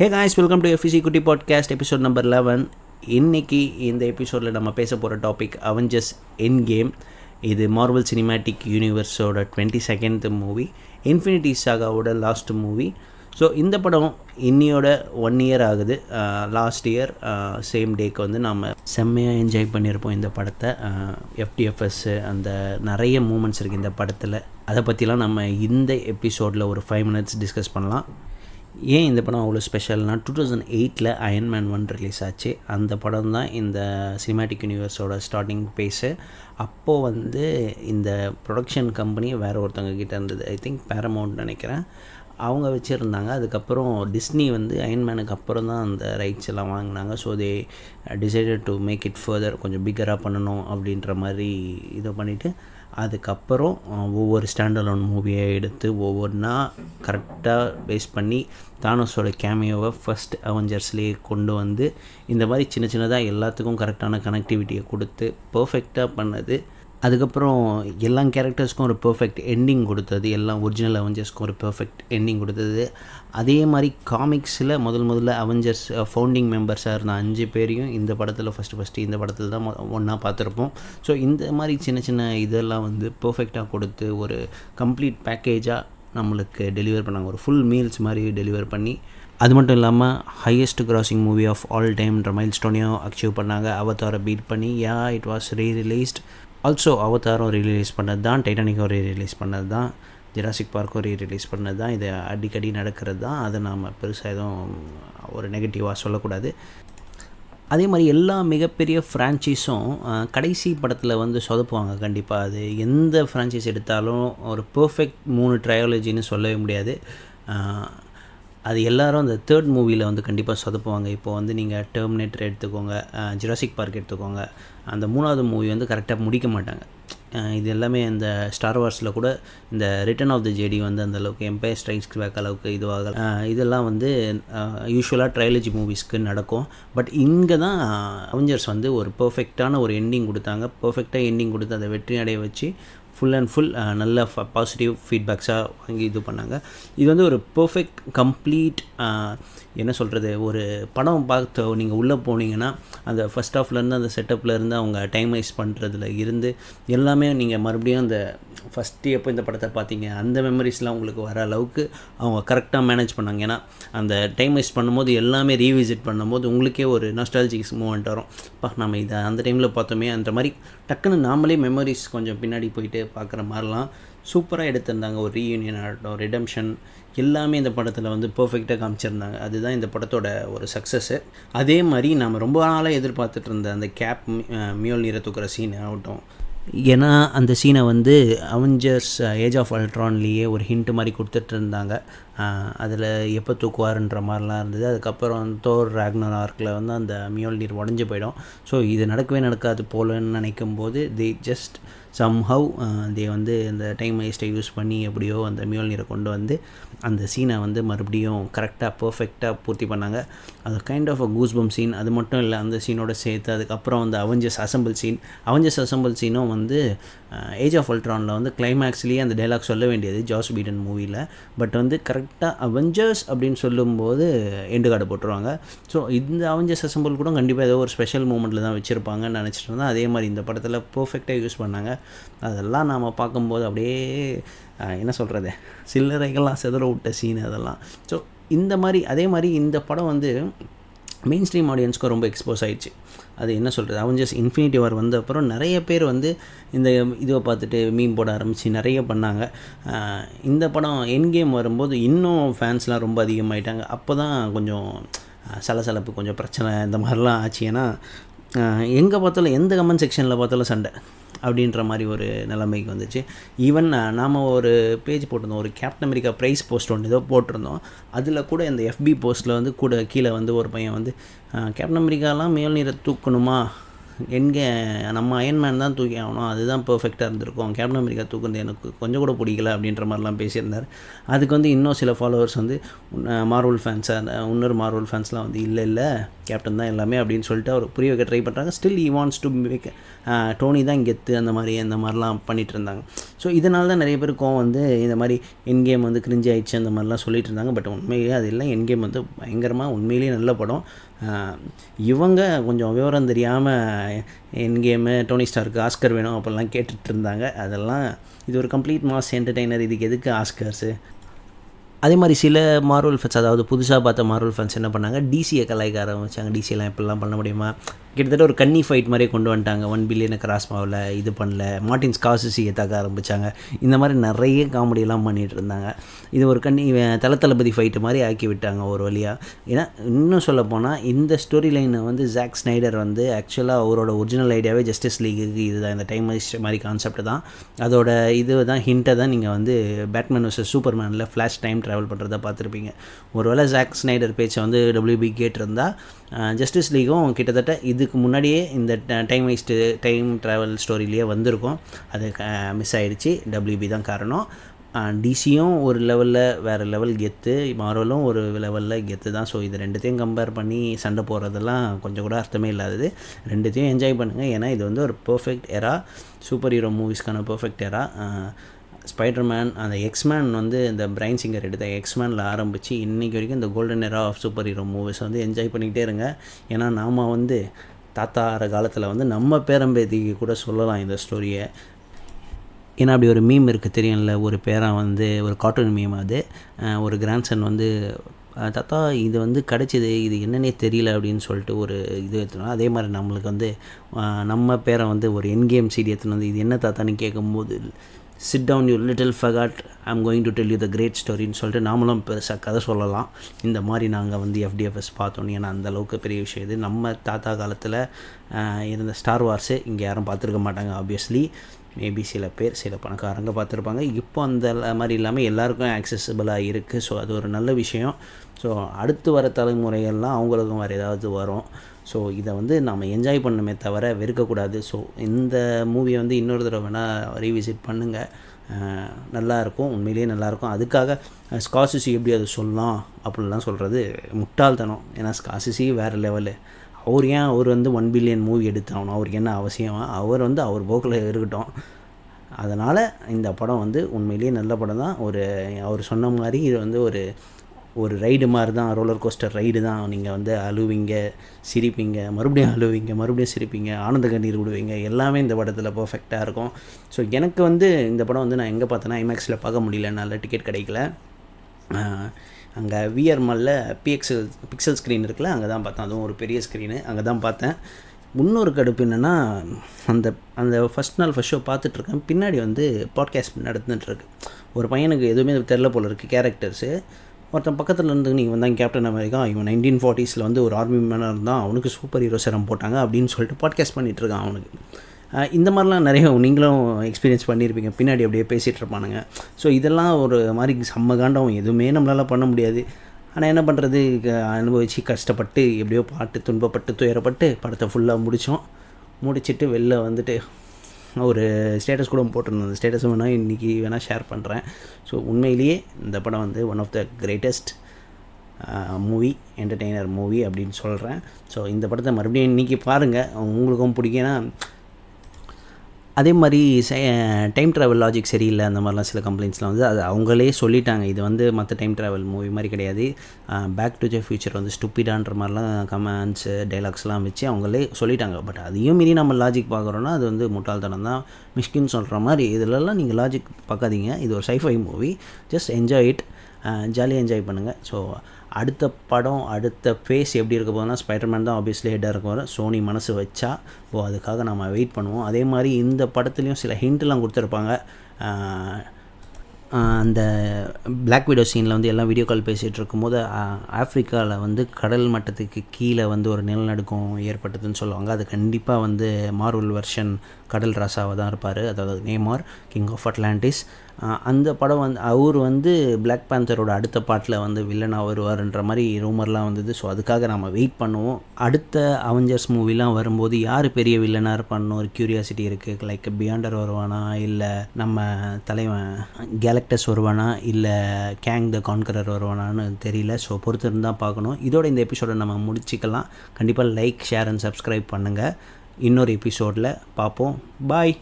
Hey guys welcome to FC குட்டி podcast episode number eleven இன்னைக்கு இந்த எபிசோடில் நம்ம பேச போகிற டாபிக் அவெஞ்சர்ஸ் என் கேம் இது மார்வல் சினிமேட்டிக் யூனிவர்ஸோட டுவெண்ட்டி செகண்ட் மூவி இன்ஃபினிட்டி சாகாவோட லாஸ்ட் மூவி ஸோ இந்த படம் இன்னியோட ஒன் இயர் ஆகுது. லாஸ்ட் இயர் சேம் டேக்கு வந்து நம்ம செம்மையாக என்ஜாய் பண்ணியிருப்போம் இந்த படத்தை. Uh, எஃப்டிஎஃப்எஸ்ஸு அந்த நிறைய மூமெண்ட்ஸ் இருக்குது இந்த படத்தில். அதை பற்றிலாம் நம்ம இந்த எபிசோடில் ஒரு ஃபைவ் மினிட்ஸ் டிஸ்கஸ் பண்ணலாம். ஏன் இந்த படம் அவ்வளோ ஸ்பெஷல்னா டூ தௌசண்ட் எயிட்டில் அயன்மேன் ஒன் ரிலீஸ் ஆச்சு. அந்த படம் தான் இந்த சினிமேட்டிக் யூனிவர்ஸோட ஸ்டார்டிங் பேஸு அப்போது வந்து இந்த ப்ரொடக்ஷன் கம்பெனி வேறு ஒருத்தவங்க கிட்டே இருந்தது. ஐ திங்க் பேரமௌண்ட் நினைக்கிறேன். அவங்க வச்சுருந்தாங்க. அதுக்கப்புறம் டிஸ்னி வந்து அயன்மேனுக்கு அப்புறம் தான் அந்த ரைட்ஸ் எல்லாம் வாங்கினாங்க. So they decided to make it further கொஞ்சம் பிக்கராக பண்ணணும் அப்படின்ற மாதிரி இதை பண்ணிவிட்டு அதுக்கப்புறம் ஒவ்வொரு ஸ்டாண்டலோன் மூவியை எடுத்து ஒவ்வொன்றா கரெக்டாக பேஸ் பண்ணி தானோஸோட கேமியோவை ஃபஸ்ட் அவெஞ்சர்ஸ்லேயே கொண்டு வந்து இந்த மாதிரி சின்ன சின்னதாக எல்லாத்துக்கும் கரெக்டான கனெக்டிவிட்டியை கொடுத்து பர்ஃபெக்டாக பண்ணது அதுக்கப்புறம் எல்லா கேரக்டர்ஸ்க்கும் ஒரு பர்ஃபெக்ட் எண்டிங் கொடுத்தது. எல்லாம் ஒரிஜினல் அவெஞ்சர்ஸ்க்கும் ஒரு பர்ஃபெக்ட் எண்டிங் கொடுத்தது. அதே மாதிரி காமிக்ஸில் முதல் முதல்ல அவெஞ்சர்ஸ் ஃபவுண்டிங் மெம்பர்ஸாக இருந்த அஞ்சு பேரையும் இந்த படத்தில் ஃபஸ்ட்டு ஃபஸ்ட்டு இந்த படத்தில் தான் ஒன்றா பார்த்துருப்போம். ஸோ இந்த மாதிரி சின்ன சின்ன இதெல்லாம் வந்து பர்ஃபெக்டாக கொடுத்து ஒரு கம்ப்ளீட் பேக்கேஜாக நம்மளுக்கு டெலிவர் பண்ணாங்க. ஒரு ஃபுல் மீல்ஸ் மாதிரி டெலிவர் பண்ணி அது மட்டும் இல்லாமல் highest grossing movie of all டைம்ன்ற மைல் ஸ்டோனையும் அச்சீவ் பண்ணாங்க. அவதாரை பீட் பண்ணி yeah it was re released also அவதாரம் ரீரிலீஸ் பண்ணது தான் டைட்டானிக்கும் ரீரிலீஸ் பண்ணது தான் ஜெராசிக் பார்க்கும் ரீரிலீஸ் பண்ணது தான் இது அடிக்கடி நடக்கிறது தான் அதை நாம் பெருசாக எதுவும் ஒரு நெகட்டிவாக சொல்லக்கூடாது. அதே மாதிரி எல்லா மிகப்பெரிய ஃப்ரான்ச்சைஸும் கடைசி படத்தில் வந்து சொதப்புவாங்க கண்டிப்பாக அது எந்த ஃப்ரான்ச்சைஸ் எடுத்தாலும் ஒரு பர்ஃபெக்ட் மூணு ட்ரையாலஜின்னு சொல்லவே முடியாது. அது எல்லோரும் அந்த தேர்ட் மூவியில் வந்து கண்டிப்பாக சொதப்புவாங்க. இப்போ வந்து நீங்கள் டெர்மினேட்டர் எடுத்துக்கோங்க ஜுராசிக் பார்க் எடுத்துக்கோங்க அந்த மூணாவது மூவி வந்து கரெக்டாக முடிக்க மாட்டாங்க. இது எல்லாமே இந்த ஸ்டார் வார்ஸில் கூட இந்த ரிட்டன் ஆஃப் த ஜெடி வந்து அந்த அளவுக்கு எம்பையர் ஸ்ட்ரைக்ஸ் பேக் அளவுக்கு இதுவாக இதெல்லாம் வந்து யூஸ்வலாக ட்ரையாலஜி மூவிஸ்க்கு நடக்கும். பட் இங்கே தான் அவெஞ்சர்ஸ் வந்து ஒரு பர்ஃபெக்டான ஒரு எண்டிங் கொடுத்தாங்க. பர்ஃபெக்டாக எண்டிங் கொடுத்து அதை வெற்றி அடைய வச்சு ஃபுல் அண்ட் ஃபுல் நல்ல பாசிட்டிவ் ஃபீட்பேக்ஸாக வாங்கி இது பண்ணாங்க. இது வந்து ஒரு பர்ஃபெக்ட் கம்ப்ளீட் என்ன சொல்கிறது ஒரு படம் பார்த்து நீங்கள் உள்ளே போனீங்கன்னா அந்த ஃபஸ்ட் ஆஃப்லேருந்து அந்த செட்டப்லேருந்து அவங்க டைமைஸ் பண்ணுறதுல இருந்து எல்லாமே நீங்கள் மறுபடியும் அந்த ஃபஸ்ட்டு எப்போ இந்த படத்தை பார்த்தீங்க அந்த மெமரிஸ்லாம் உங்களுக்கு வர அளவுக்கு அவங்க கரெக்டாக மேனேஜ் பண்ணாங்க. ஏன்னா அந்த டைம் வேஸ்ட் பண்ணும்போது எல்லாமே ரீவிசிட் பண்ணும்போது உங்களுக்கே ஒரு நாஸ்டாலஜிக்ஸ் மூமெண்ட் வரும். பா நம்ம இதை அந்த டைமில் பார்த்தோமே அந்த மாதிரி டக்குன்னு நாமளே மெமரிஸ் கொஞ்சம் பின்னாடி போயிட்டு பார்க்குற மாதிரிலாம் சூப்பராக எடுத்திருந்தாங்க. ஒரு ரீயூனியன் ஆகட்டும் ரிடம்ஷன் எல்லாமே இந்த படத்தில் வந்து பர்ஃபெக்டாக காமிச்சிருந்தாங்க. அதுதான் இந்த படத்தோட ஒரு சக்ஸஸ்ஸு அதே மாதிரி நம்ம ரொம்ப நாளாக எதிர்பார்த்துட்டு இருந்த அந்த கேப் மியோல் நீரை தூக்குற சீன் ஆகட்டும் ஏன்னா அந்த சீனை வந்து அவெஞ்சர்ஸ் ஏஜ் ஆஃப் அல்ட்ரான்லேயே ஒரு ஹிண்ட் மாதிரி கொடுத்துட்டு இருந்தாங்க. அதில் எப்போ தூக்குவாருன்ற மாதிரிலாம் இருந்தது. அதுக்கப்புறம் தோர் ராக்னர் ஆர்க்கில் வந்து அந்த மியோல் நீர் உடஞ்சி போயிடும். ஸோ இது நடக்கவே நடக்காது போலன்னு நினைக்கும் போது தி ஜஸ்ட் சம்ஹவ் தே வந்து அந்த டைம் வேஸ்ட்டை யூஸ் பண்ணி எப்படியோ அந்த மியோல் நீரை கொண்டு வந்து அந்த சீனை வந்து மறுபடியும் கரெக்டாக பர்ஃபெக்டாக பூர்த்தி பண்ணாங்க. அது kind of a goosebump scene அது மட்டும் இல்லை அந்த சீனோட சேர்த்து அதுக்கப்புறம் அந்த Avengers assemble scene Avengers assemble சீனும் வந்து ஏஜ் ஆஃப் அல்ட்ரானில் வந்து கிளைமேக்ஸ்லேயே அந்த டைலாக் சொல்ல வேண்டியது ஜாஸ் பீடன் மூவியில் பட் வந்து கரெக்டாக அவெஞ்சர்ஸ் அப்படின்னு சொல்லும்போது எண்டு கார்டு போட்டுருவாங்க. ஸோ இந்த அவெஞ்சர்ஸ் அசம்பிள் கூட கண்டிப்பாக ஏதோ ஒரு ஸ்பெஷல் மூமெண்ட்டில் தான் வச்சுருப்பாங்கன்னு நினச்சிட்டு இருந்தேன் அதே மாதிரி இந்த படத்தில் பர்ஃபெக்டாக யூஸ் பண்ணாங்க. அதெல்லாம் நாம் பார்க்கும்போது அப்படியே என்ன சொல்கிறது சில்லறைகள்லாம் செதற விட்ட சீன் அதெல்லாம். ஸோ இந்த மாதிரி அதே மாதிரி இந்த படம் வந்து மெயின் ஸ்ட்ரீம் ஆடியன்ஸ்க்கும் ரொம்ப எக்ஸ்போஸ் ஆகிடுச்சு அது என்ன சொல்கிறது அவஞ்சஸ் இன்ஃபினிட்டி வார் வந்த அப்புறம் நிறைய பேர் வந்து இந்த இதுவை பார்த்துட்டு மீன் போட ஆரம்பித்து நிறைய பண்ணாங்க. இந்த படம் என் கேம் வரும்போது இன்னும் ஃபேன்ஸ்லாம் ரொம்ப அதிகமாகிட்டாங்க அப்போ தான் கொஞ்சம் சலசலப்பு கொஞ்சம் பிரச்சனை இந்த மாதிரிலாம் ஆச்சு. ஏன்னா எங்கே பார்த்தாலும் எந்த கமெண்ட் செக்ஷனில் பார்த்தாலும் சண்டை. அப்படின்ற மாதிரி ஒரு நிலைமைக்கு வந்துச்சு. ஈவன் நாம் ஒரு பேஜ் போட்டிருந்தோம். ஒரு கேப்டன் அமெரிக்கா ப்ரைஸ் போஸ்ட் ஒன்று ஏதோ போட்டிருந்தோம். அதில் கூட இந்த எஃபி போஸ்ட்டில் வந்து கூட கீழே வந்து ஒரு பையன் வந்து கேப்டன் அமெரிக்காலாம் மேல் நீரை தூக்கணுமா? எங்கே நம்ம அயன்மேன் தான் தூக்கி ஆகணும். அதுதான் பர்ஃபெக்டாக இருந்திருக்கும். கேப்டன் அமெரிக்கா தூக்குந்து எனக்கு கொஞ்சம் கூட பிடிக்கல அப்படின்ற மாதிரிலாம் பேசியிருந்தார். அதுக்கு வந்து இன்னும் சில ஃபாலோவர்ஸ் வந்து மார்வல் ஃபேன்ஸாக இன்னொரு மார்வல் ஃபேன்ஸ்லாம் வந்து இல்லை இல்லை கேப்டன் தான் எல்லாமே அப்படின்னு சொல்லிட்டு அவர் புரிய வைக்க ட்ரை பண்ணுறாங்க still he wants to make Tony தான் கெத்து அந்த மாதிரி அந்த மாதிரிலாம் பண்ணிகிட்டு இருந்தாங்க. ஸோ இதனால தான் நிறைய பேருக்கும் வந்து இந்த மாதிரி என் கேம் வந்து கிரிஞ்சி ஆயிடுச்சு அந்த மாதிரிலாம் சொல்லிட்டு இருந்தாங்க. பட் உண்மையிலேயே அது இல்லை. என் கேம் வந்து பயங்கரமாக உண்மையிலேயே நல்ல படம். இவங்க கொஞ்சம் விவரம் தெரியாமல் என்கேமு டோனி ஸ்டாருக்கு ஆஸ்கர் வேணும் அப்படிலாம் கேட்டுட்டு இருந்தாங்க அதெல்லாம் இது ஒரு கம்ப்ளீட் மாஸ் என்டர்டெய்னர் இதுக்கு எதுக்கு ஆஸ்கர்ஸு அதே மாதிரி சில மார்வல் ஃபேன்ஸ் அதாவது புதுசாக பார்த்த மார்வல் ஃபேன்ஸ் என்ன பண்ணாங்க? டிசியை கலாய்க்க ஆரம்பித்தாங்க டிசியெல்லாம் இப்படிலாம் பண்ண முடியுமா? கிட்டத்தட்ட ஒரு கன்னி ஃபைட் மாதிரியே கொண்டு வந்துட்டாங்க. ஒன் பில்லியனை கிராஸ் மாவில் இது பண்ணல. மார்டின் ஸ்காசிசியை தாக்க ஆரம்பித்தாங்க இந்த மாதிரி நிறைய காமெடியெல்லாம் பண்ணிகிட்டு இருந்தாங்க. இது ஒரு கன்னி தல தளபதி ஃபைட்டு மாதிரி ஆக்கி விட்டாங்க ஒரு வழியாக ஏன்னா இன்னும் சொல்ல போனால் இந்த ஸ்டோரி லைனை வந்து ஜாக் ஸ்னைடர் வந்து ஆக்சுவலாக அவரோட ஒரிஜினல் ஐடியாவே ஜஸ்டிஸ் லீக்கு இதுதான். இந்த டைம் மாதிரி கான்செப்ட் தான். அதோட இது தான் ஹிண்ட்டை தான் நீங்கள் வந்து பேட்மேன் வர்சஸ் சூப்பர்மேனில் ஃப்ளாஷ் டைம் ட்ராவல் பண்ணுறத பார்த்துருப்பீங்க. ஒருவேளை ஜாக் ஸ்னைடர் பேச்சை வந்து டபிள்யூபி கேட்டிருந்தால் ஜஸ்டிஸ் லீகும் கிட்டத்தட்ட இது இதுக்கு முன்னாடியே இந்த டைம் வேஸ்ட்டு டைம் ட்ராவல் ஸ்டோரியிலேயே வந்திருக்கும். அது மிஸ் ஆகிடுச்சு டபிள்யூபி தான் காரணம். டிசியும் ஒரு லெவலில் வேறு லெவல் கெத்து. மார்வலும் ஒரு லெவலில் கெத்து தான். ஸோ இது ரெண்டுத்தையும் கம்பேர் பண்ணி சண்டை போடுறதெல்லாம் கொஞ்சம் கூட அர்த்தமே இல்லாதது. ரெண்டுத்தையும் என்ஜாய் பண்ணுங்கள் ஏன்னா இது வந்து ஒரு பர்ஃபெக்ட் எரா சூப்பர் ஹீரோ மூவிஸ்க்கான பர்ஃபெக்ட் எரா ஸ்பைடர்மேன் அந்த எக்ஸ்மேன் வந்து இந்த பிரைன் சிங்கர் எடுத்த எக்ஸ்மேனில் ஆரம்பித்து இன்றைக்கி வரைக்கும் இந்த golden era of super hero movies வந்து என்ஜாய் பண்ணிக்கிட்டே இருங்க. ஏன்னா நாம் வந்து தாத்தா ஆற காலத்தில் வந்து நம்ம பேரம்பேதிக்கு கூட சொல்லலாம் இந்த ஸ்டோரியை ஏன்னா அப்படி ஒரு மீம் இருக்குது தெரியும்ல ஒரு பேரன் வந்து ஒரு கார்ட்டூன் மீம் அது. ஒரு கிராண்ட்சன் வந்து தாத்தா இது வந்து கிடச்சிது இது என்னன்னே தெரியல அப்படின்னு சொல்லிட்டு ஒரு இது எடுத்துனோம் அதே மாதிரி நம்மளுக்கு வந்து நம்ம பேரை வந்து ஒரு என் கேம் சீடி எடுத்துன்னு வந்து இது என்ன தாத்தான்னு கேட்கும்போது sit down you little faggot I'm going to tell you the great ஸ்டோரின்னு சொல்லிட்டு நாமளும் பெருசாக கதை சொல்லலாம். இந்த மாதிரி நாங்கள் வந்து எஃப்டிஎஃப்எஸ் பார்த்தோன்னு ஏன்னா அந்த அளவுக்கு பெரிய விஷயம் இது. நம்ம தாத்தா காலத்தில் இருந்த ஸ்டார் வார்ஸு இங்கே யாரும் பார்த்துருக்க மாட்டாங்க ஆப்வியஸ்லி மேபி சில பேர் சில பணக்காரங்க பார்த்துருப்பாங்க. இப்போ அந்த மாதிரி இல்லாமல் எல்லாருக்கும் ஆக்சசபிளாக இருக்குது ஸோ அது ஒரு நல்ல விஷயம். ஸோ அடுத்து வர தலைமுறைகள்லாம் அவங்களுக்கும் வேறு ஏதாவது வரும். ஸோ இதை வந்து நம்ம என்ஜாய் பண்ணணுமே தவிர வெறுக்கக்கூடாது. ஸோ இந்த மூவியை வந்து இன்னொரு தடவை வேணால் ரீவிசிட் பண்ணுங்கள் நல்லாயிருக்கும் உண்மையிலேயே நல்லாயிருக்கும் அதுக்காக ஸ்காசிசி எப்படி அதை சொல்லலாம்? அப்படின்லாம் சொல்கிறது முட்டாள்தனம். ஏன்னா ஸ்காசிசி வேறு லெவலு அவர் ஏன் அவர் வந்து ஒன் பில்லியன் மூவி எடுத்தாகணும் அவருக்கு என்ன அவசியமாக அவர் வந்து அவர் போக்கில் இருக்கட்டும். அதனால் இந்த படம் வந்து உண்மையிலேயே நல்ல படம் தான். ஒரு அவர் சொன்ன மாதிரி இது வந்து ஒரு ஒரு ரைடு மாதிரி தான். ரோலர் கோஸ்டர் ரைடு தான். நீங்கள் வந்து அழுவீங்க சிரிப்பீங்க மறுபடியும் அழுவீங்க மறுபடியும் சிரிப்பீங்க ஆனந்த கண்ணீர் விடுவீங்க. எல்லாமே இந்த படத்தில் பர்ஃபெக்டாக இருக்கும். ஸோ எனக்கு வந்து இந்த படம் வந்து நான் எங்கே பார்த்தேன்னா ஐமேக்ஸில் பார்க்க முடியல. என்னால் டிக்கெட் கிடைக்கல. அங்கே விஆர் மாலில் பிஎக்சல் பிக்சல் ஸ்க்ரீன் இருக்குல்ல அங்கே தான் பார்த்தேன். அதுவும் ஒரு பெரிய ஸ்க்ரீனு அங்கே தான் பார்த்தேன். இன்னொரு கடுப்பு என்னென்னா அந்த அந்த ஃபஸ்ட் நாள் ஃபஸ்ட் ஷோ பார்த்துட்ருக்கேன் பின்னாடி வந்து பாட்காஸ்ட் நடந்துட்டுருக்கு. ஒரு பையனுக்கு எதுவுமே தெரில போல் இருக்குது கேரக்டர்ஸு ஒருத்தன் பக்கத்தில் இருந்து நீங்கள் வந்தாங்க கேப்டன் அமெரிக்கா. இவன் நைன்டீன் ஃபார்ட்டிஸில் வந்து ஒரு ஆர்மி மேனாக இருந்தான். அவனுக்கு சூப்பர் ஹீரோ சிரம் போட்டாங்க அப்படின்னு சொல்லிட்டு பாட்காஸ்ட் பண்ணிகிட்டு இருக்கான் அவனுக்கு. இந்த மாதிரிலாம் நிறைய நீங்களும் எக்ஸ்பீரியன்ஸ் பண்ணியிருப்பீங்க பின்னாடி அப்படியே பேசிகிட்டு இருப்பானுங்க. ஸோ இதெல்லாம் ஒரு மாதிரி செம்ம காண்டம் எதுவுமே நம்மளால் பண்ண முடியாது. ஆனால் என்ன பண்ணுறது அனுபவித்து கஷ்டப்பட்டு எப்படியோ பாட்டு துன்பப்பட்டு துயரப்பட்டு படத்தை ஃபுல்லாக முடித்தோம் முடிச்சுட்டு வெளில வந்துட்டு ஒரு ஸ்டேட்டஸ் கூட போட்டிருந்தேன் அந்த ஸ்டேட்டஸ் வேணால் இன்றைக்கி வேணால் ஷேர் பண்ணுறேன் ஸோ உண்மையிலேயே இந்த படம் வந்து one of the greatest movie entertainer movie அப்படின்னு சொல்கிறேன் ஸோ இந்த படத்தை மறுபடியும் இன்றைக்கி பாருங்கள் உங்களுக்கும் பிடிக்குன்னா அதே மாதிரி டைம் ட்ராவல் லாஜிக் சரியில்லை அந்த மாதிரிலாம் சில கம்ப்ளைண்ட்ஸ்லாம் வந்து அது அவங்களே சொல்லிட்டாங்க. இது வந்து மற்ற டைம் ட்ராவல் மூவி மாதிரி கிடையாது. பேக் டு த ஃபியூச்சர் வந்து ஸ்டூப்பிடான்ற மாதிரிலாம் கமெண்ட்ஸு டைலாக்ஸ்லாம் வச்சு அவங்களே சொல்லிட்டாங்க. பட் அதையும் மீறி நம்ம லாஜிக் பார்க்குறோன்னா அது வந்து முட்டாள்தனம் தான். மிஷ்கின்னு சொல்கிற மாதிரி இதிலலாம் நீங்கள் லாஜிக் பார்க்காதீங்க. இது ஒரு sci fi movie just enjoy it ஜாலியாக என்ஜாய் பண்ணுங்கள் ஸோ அடுத்த படம் அடுத்த ஃபேஸ் எப்படி இருக்க போதுன்னா ஸ்பைடர்மேன் தான் ஆப்வியஸ்லி ஹெட்டாக இருக்கும் சோனி மனசு வச்சா ஓ அதுக்காக நம்ம வெயிட் பண்ணுவோம். அதே மாதிரி இந்த படத்துலேயும் சில ஹிண்ட்லாம் கொடுத்துருப்பாங்க. அந்த பிளாக் வீடியோ சீனில் வந்து எல்லாம் வீடியோ கால் பேசிகிட்டு இருக்கும்போது ஆஃப்ரிக்காவில் வந்து கடல் மட்டத்துக்கு கீழே வந்து ஒரு நிலநடுக்கம் ஏற்பட்டதுன்னு சொல்லுவாங்க. அது கண்டிப்பாக வந்து மார்வல் வெர்ஷன் கடல் ராசாவாக தான் இருப்பார். அதாவது நேமார் கிங் ஆஃப் அட்லாண்டிஸ் அந்த படம் வந்து அவர் வந்து பிளாக் பேந்தரோட அடுத்த பாட்டில் வந்து வில்லனாக வருவார்ன்ற மாதிரி ரூமர்லாம் வந்தது. ஸோ அதுக்காக நம்ம வெயிட் பண்ணுவோம். அடுத்த அவெஞ்சர்ஸ் மூவிலாம் வரும்போது யார் பெரிய வில்லனாக இருப்பான்னு ஒரு க்யூரியாசிட்டி இருக்குது லைக் பியாண்டர் வருவானா? இல்லை நம்ம தலைவன் கேலக்டஸ் வருவானா? இல்லை கேங் த கான்கரர் வருவானான்னு தெரியல. ஸோ பொறுத்து இருந்தால் பார்க்கணும். இதோட இந்த எபிசோடை நம்ம முடிச்சிக்கலாம். கண்டிப்பாக லைக் ஷேர் அண்ட் சப்ஸ்கிரைப் பண்ணுங்கள் இன்னொரு எபிசோடில் பார்ப்போம். பாய்